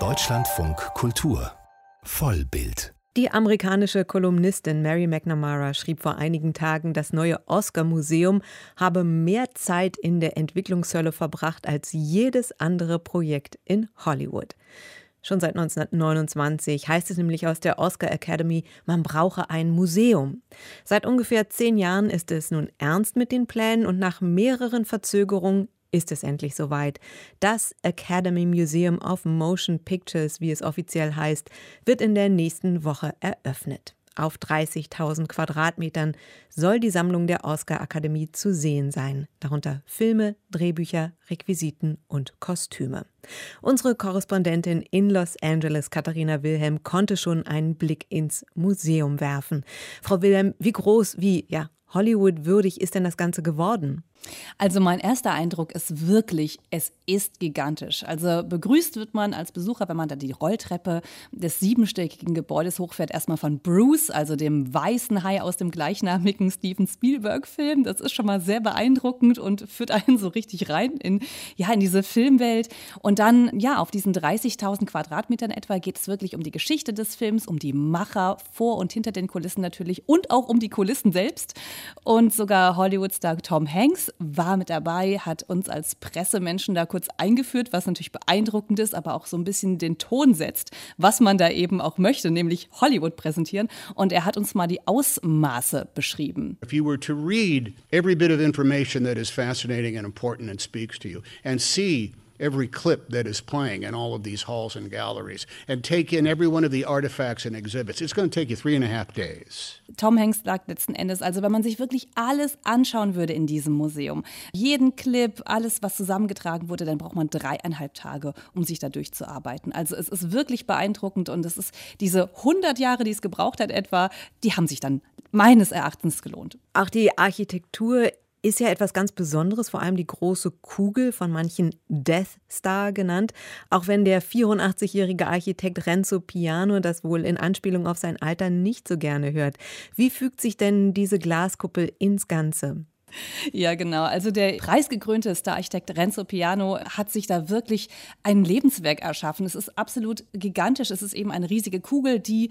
Deutschlandfunk Kultur Vollbild die amerikanische Kolumnistin Mary McNamara schrieb vor einigen Tagen, das neue Oscar-Museum habe mehr Zeit in der Entwicklungshölle verbracht als jedes andere Projekt in Hollywood. Schon seit 1929 heißt es nämlich aus der Oscar Academy, man brauche ein Museum. Seit ungefähr zehn Jahren ist es nun ernst mit den Plänen und nach mehreren Verzögerungen ist es endlich soweit. Das Academy Museum of Motion Pictures, wie es offiziell heißt, wird in der nächsten Woche eröffnet. Auf 30.000 Quadratmetern soll die Sammlung der Oscar-Akademie zu sehen sein, darunter Filme, Drehbücher, Requisiten und Kostüme. Unsere Korrespondentin in Los Angeles, Katharina Wilhelm, konnte schon einen Blick ins Museum werfen. Frau Wilhelm, wie groß, wie ja, Hollywood würdig ist denn das Ganze geworden? Also mein erster Eindruck ist wirklich, es ist gigantisch. Also begrüßt wird man als Besucher, wenn man da die Rolltreppe des siebenstöckigen Gebäudes hochfährt, erstmal von Bruce, also dem weißen Hai aus dem gleichnamigen Steven Spielberg-Film. Das ist schon mal sehr beeindruckend und führt einen so richtig rein in, ja, in diese Filmwelt. Und dann, ja, auf diesen 30.000 Quadratmetern etwa geht es wirklich um die Geschichte des Films, um die Macher vor und hinter den Kulissen natürlich und auch um die Kulissen selbst. Und sogar Hollywood-Star Tom Hanks war mit dabei, hat uns als Pressemenschen da kurz eingeführt, was natürlich beeindruckend ist, aber auch so ein bisschen den Ton setzt, was man da eben auch möchte, nämlich Hollywood präsentieren. Und er hat uns mal die Ausmaße beschrieben. If you were to read every bit of information that is fascinating and important and speaks to you and see every clip that is playing in all of these halls and galleries and take in every one of the artifacts and exhibits. It's going to take you three and a half days. Tom Hanks sagt letzten Endes, also wenn man sich wirklich alles anschauen würde in diesem Museum, jeden Clip, alles, was zusammengetragen wurde, dann braucht man dreieinhalb Tage, um sich da durchzuarbeiten. Also es ist wirklich beeindruckend und es ist diese 100 Jahre, die es gebraucht hat etwa, die haben sich dann meines Erachtens gelohnt. Auch die Architektur ist ja etwas ganz Besonderes, vor allem die große Kugel von manchen Death Star genannt, auch wenn der 84-jährige Architekt Renzo Piano das wohl in Anspielung auf sein Alter nicht so gerne hört. Wie fügt sich denn diese Glaskuppel ins Ganze? Ja, genau. Also der preisgekrönte Stararchitekt Renzo Piano hat sich da wirklich ein Lebenswerk erschaffen. Es ist absolut gigantisch. Es ist eben eine riesige Kugel, die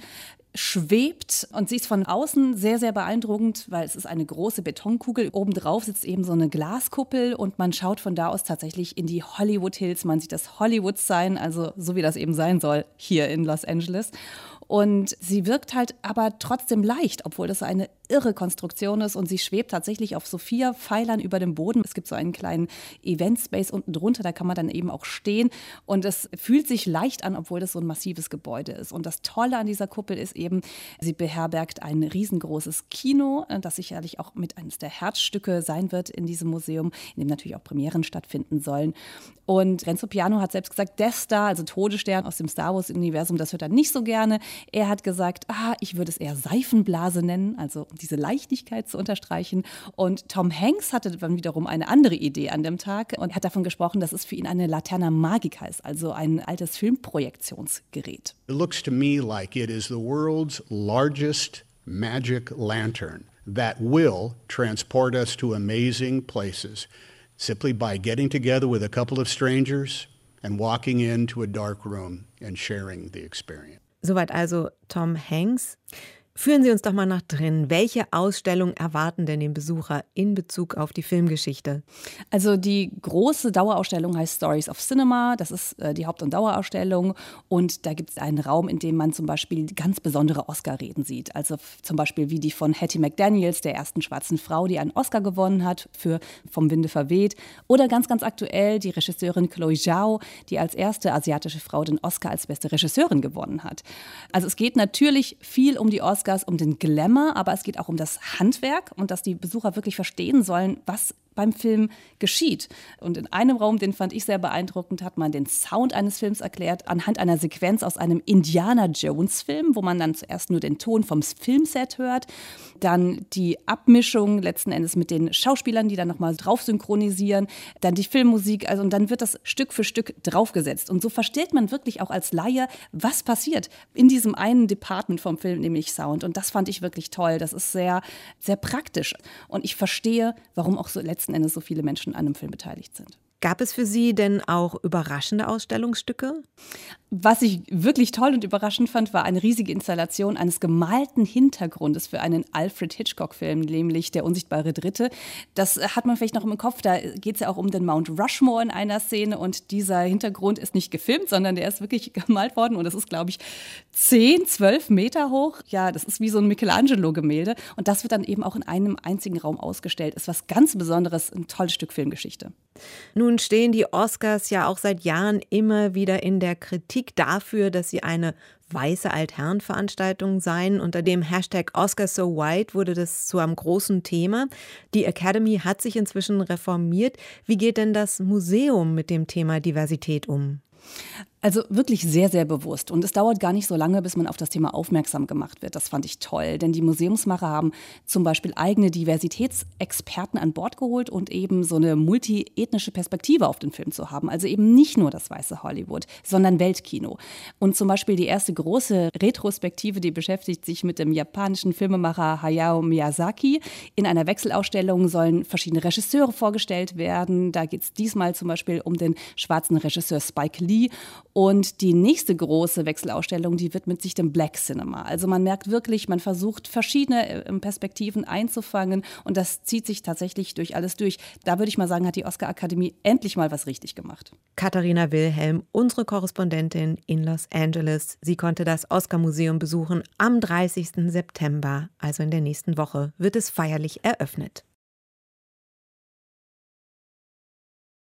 schwebt und sie ist von außen sehr, sehr beeindruckend, weil es ist eine große Betonkugel. Obendrauf sitzt eben so eine Glaskuppel und man schaut von da aus tatsächlich in die Hollywood Hills. Man sieht das Hollywood sein, also so wie das eben sein soll hier in Los Angeles. Und sie wirkt halt aber trotzdem leicht, obwohl das eine irre Konstruktion ist und sie schwebt tatsächlich auf so vier Pfeilern über dem Boden. Es gibt so einen kleinen Event-Space unten drunter, da kann man dann eben auch stehen und es fühlt sich leicht an, obwohl das so ein massives Gebäude ist. Und das Tolle an dieser Kuppel ist eben, sie beherbergt ein riesengroßes Kino, äh, das sicherlich auch mit eines der Herzstücke sein wird in diesem Museum, in dem natürlich auch Premieren stattfinden sollen. Und Renzo Piano hat selbst gesagt, Death Star, also Todesstern aus dem Star Wars-Universum, das hört er nicht so gerne. Er hat gesagt, ah, ich würde es eher Seifenblase nennen, also diese Leichtigkeit zu unterstreichen. Und Tom Hanks hatte dann wiederum eine andere Idee an dem Tag und hat davon gesprochen, dass es für ihn eine Laterna Magica ist, also ein altes Filmprojektionsgerät. It looks to me like it is the world's largest magic lantern that will transport us to amazing places simply by getting together with a couple of strangers and walking into a dark room and sharing the experience. Soweit also Tom Hanks. Führen Sie uns doch mal nach drin. Welche Ausstellungen erwarten denn den Besucher in Bezug auf die Filmgeschichte? Also die große Dauerausstellung heißt Stories of Cinema. Das ist äh, die Haupt- und Dauerausstellung. Und da gibt es einen Raum, in dem man zum Beispiel ganz besondere Oscar-Reden sieht. Also zum Beispiel wie die von Hattie McDaniels, der ersten schwarzen Frau, die einen Oscar gewonnen hat für Vom Winde verweht. Oder ganz, ganz aktuell die Regisseurin Chloe Zhao, die als erste asiatische Frau den Oscar als beste Regisseurin gewonnen hat. Also es geht natürlich viel um die Oscar Oscars um den Glamour, aber es geht auch um das Handwerk und dass die Besucher wirklich verstehen sollen, was beim Film geschieht. Und in einem Raum, den fand ich sehr beeindruckend, hat man den Sound eines Films erklärt anhand einer Sequenz aus einem Indiana Jones Film, wo man dann zuerst nur den Ton vom Filmset hört, dann die Abmischung letzten Endes mit den Schauspielern, die dann nochmal drauf synchronisieren, dann die Filmmusik, also und dann wird das Stück für Stück draufgesetzt. Und so versteht man wirklich auch als Laie, was passiert in diesem einen Department vom Film, nämlich Sound. Und das fand ich wirklich toll. Das ist sehr, sehr praktisch. Und ich verstehe, warum auch so letzten letzten Endes so viele Menschen an einem Film beteiligt sind. Gab es für Sie denn auch überraschende Ausstellungsstücke? Was ich wirklich toll und überraschend fand, war eine riesige Installation eines gemalten Hintergrundes für einen Alfred Hitchcock-Film, nämlich Der unsichtbare Dritte. Das hat man vielleicht noch im Kopf. Da geht es ja auch um den Mount Rushmore in einer Szene und dieser Hintergrund ist nicht gefilmt, sondern der ist wirklich gemalt worden und das ist, glaube ich, 10, 12 Meter hoch. Ja, das ist wie so ein Michelangelo-Gemälde und das wird dann eben auch in einem einzigen Raum ausgestellt. Ist was ganz Besonderes, ein tolles Stück Filmgeschichte. Nun stehen die Oscars ja auch seit Jahren immer wieder in der Kritik dafür, dass sie eine weiße Altherrenveranstaltung seien. Unter dem Hashtag Oscar So White wurde das zu einem großen Thema. Die Academy hat sich inzwischen reformiert. Wie geht denn das Museum mit dem Thema Diversität um? Also wirklich sehr, sehr bewusst. Und es dauert gar nicht so lange, bis man auf das Thema aufmerksam gemacht wird. Das fand ich toll. Denn die Museumsmacher haben zum Beispiel eigene Diversitätsexperten an Bord geholt und eben so eine multiethnische Perspektive auf den Film zu haben. Also eben nicht nur das weiße Hollywood, sondern Weltkino. Und zum Beispiel die erste große Retrospektive, die beschäftigt sich mit dem japanischen Filmemacher Hayao Miyazaki. In einer Wechselausstellung sollen verschiedene Regisseure vorgestellt werden. Da geht es diesmal zum Beispiel um den schwarzen Regisseur Spike Lee und die nächste große Wechselausstellung, die widmet sich dem Black Cinema. Also man merkt wirklich, man versucht verschiedene äh, Perspektiven einzufangen und das zieht sich tatsächlich durch alles durch. Da würde ich mal sagen, hat die Oscar Akademie endlich mal was richtig gemacht. Katharina Wilhelm, unsere Korrespondentin in Los Angeles. Sie konnte das Oscar Museum besuchen am 30. September, also in der nächsten Woche, wird es feierlich eröffnet.